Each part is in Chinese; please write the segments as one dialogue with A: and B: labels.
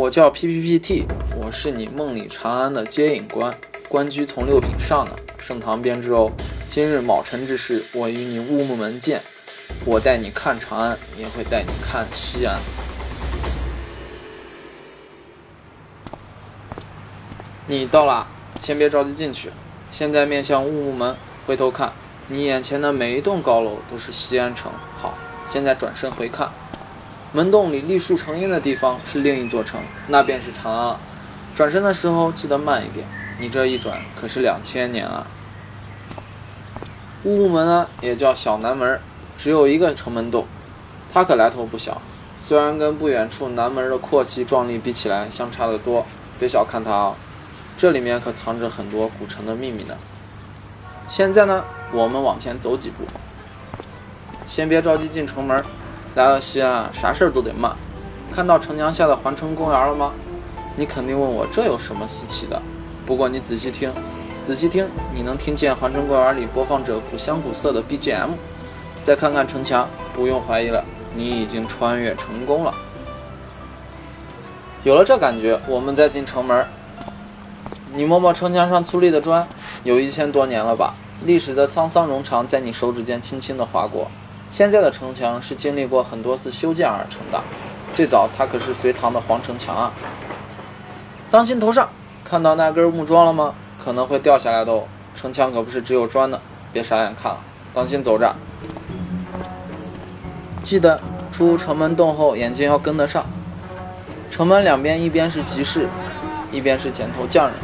A: 我叫 PPPT，我是你梦里长安的接引官，官居从六品上呢，盛唐编制哦。今日卯辰之时，我与你乌木门见，我带你看长安，也会带你看西安。你到啦，先别着急进去，现在面向乌木门，回头看，你眼前的每一栋高楼都是西安城。好，现在转身回看。门洞里绿树成荫的地方是另一座城，那便是长安了。转身的时候记得慢一点，你这一转可是两千年啊！乌木门呢，也叫小南门，只有一个城门洞，它可来头不小。虽然跟不远处南门的阔气壮丽比起来相差得多，别小看它啊，这里面可藏着很多古城的秘密呢。现在呢，我们往前走几步，先别着急进城门。来到西安，啥事儿都得慢。看到城墙下的环城公园了吗？你肯定问我这有什么稀奇的。不过你仔细听，仔细听，你能听见环城公园里播放着古香古色的 BGM。再看看城墙，不用怀疑了，你已经穿越成功了。有了这感觉，我们再进城门。你摸摸城墙上粗粝的砖，有一千多年了吧？历史的沧桑冗长在你手指间轻轻地划过。现在的城墙是经历过很多次修建而成的，最早它可是隋唐的皇城墙啊！当心头上，看到那根木桩了吗？可能会掉下来的哦。城墙可不是只有砖的，别傻眼看了，当心走着。记得出城门洞后，眼睛要跟得上。城门两边，一边是集市，一边是剪头匠人，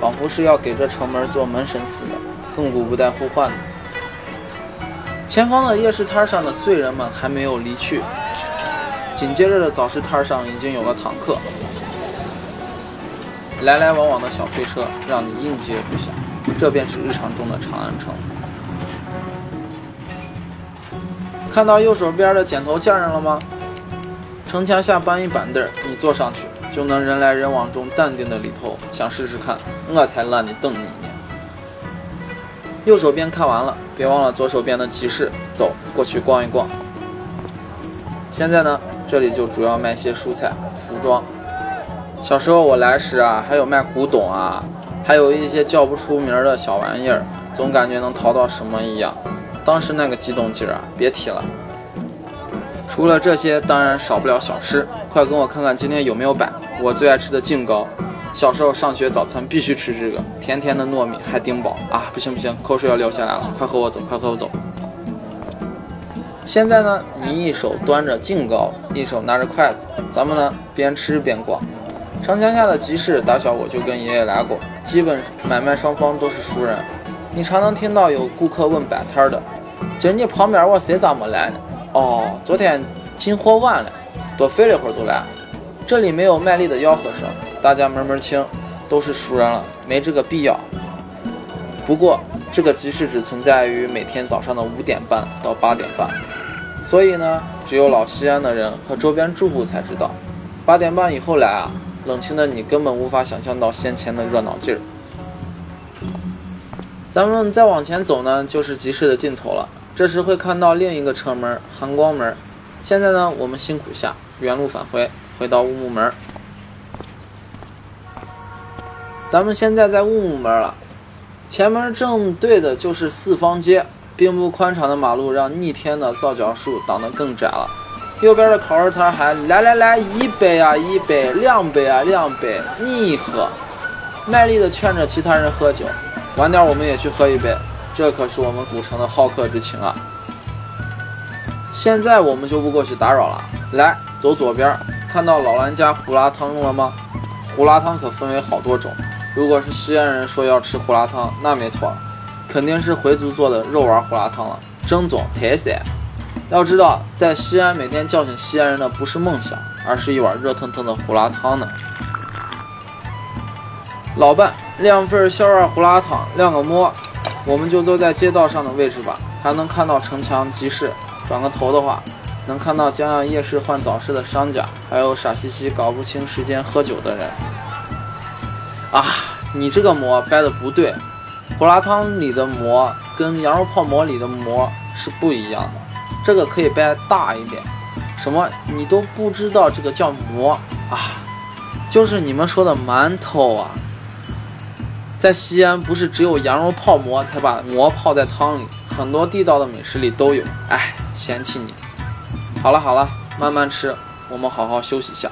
A: 仿佛是要给这城门做门神似的，亘古不带互换的。前方的夜市摊上的罪人们还没有离去，紧接着的早市摊上已经有了坦克，来来往往的小推车让你应接不暇。这便是日常中的长安城。看到右手边的剪头匠人了吗？城墙下搬一板凳，你坐上去就能人来人往中淡定的里头。想试试看？我才懒得等你呢。右手边看完了，别忘了左手边的集市，走过去逛一逛。现在呢，这里就主要卖些蔬菜、服装。小时候我来时啊，还有卖古董啊，还有一些叫不出名的小玩意儿，总感觉能淘到什么一样。当时那个激动劲儿啊，别提了。除了这些，当然少不了小吃。快跟我看看今天有没有摆我最爱吃的净糕。小时候上学早餐必须吃这个，甜甜的糯米还顶饱啊！不行不行，口水要流下来了，快和我走，快和我走。现在呢，你一手端着净糕，一手拿着筷子，咱们呢边吃边逛。城墙下的集市，打小我就跟爷爷来过，基本买卖双方都是熟人。你常能听到有顾客问摆摊的：“今儿你旁边我谁咋没来呢？”哦，昨天进货晚了，多费了一会儿就来。这里没有卖力的吆喝声。大家门门清，都是熟人了，没这个必要。不过这个集市只存在于每天早上的五点半到八点半，所以呢，只有老西安的人和周边住户才知道。八点半以后来啊，冷清的你根本无法想象到先前的热闹劲儿。咱们再往前走呢，就是集市的尽头了。这时会看到另一个车门——寒光门。现在呢，我们辛苦下，原路返回，回到乌木门。咱们现在在乌木门了，前门正对的就是四方街，并不宽敞的马路让逆天的皂角树挡得更窄了。右边的烤肉摊还来来来，一杯啊一杯，两杯啊两杯，你喝，卖力的劝着其他人喝酒。晚点我们也去喝一杯，这可是我们古城的好客之情啊。现在我们就不过去打扰了，来走左边，看到老兰家胡辣汤了吗？胡辣汤可分为好多种。如果是西安人说要吃胡辣汤，那没错了，肯定是回族做的肉丸胡辣汤了，正宗特色。要知道，在西安每天叫醒西安人的不是梦想，而是一碗热腾腾的胡辣汤呢。老伴，两份小碗胡辣汤，两个馍。我们就坐在街道上的位置吧，还能看到城墙集市。转个头的话，能看到将要夜市换早市的商家，还有傻兮兮搞不清时间喝酒的人。啊，你这个馍掰的不对，胡辣汤里的馍跟羊肉泡馍里的馍是不一样的，这个可以掰大一点。什么？你都不知道这个叫馍啊？就是你们说的馒头啊。在西安，不是只有羊肉泡馍才把馍泡在汤里，很多地道的美食里都有。哎，嫌弃你。好了好了，慢慢吃，我们好好休息一下。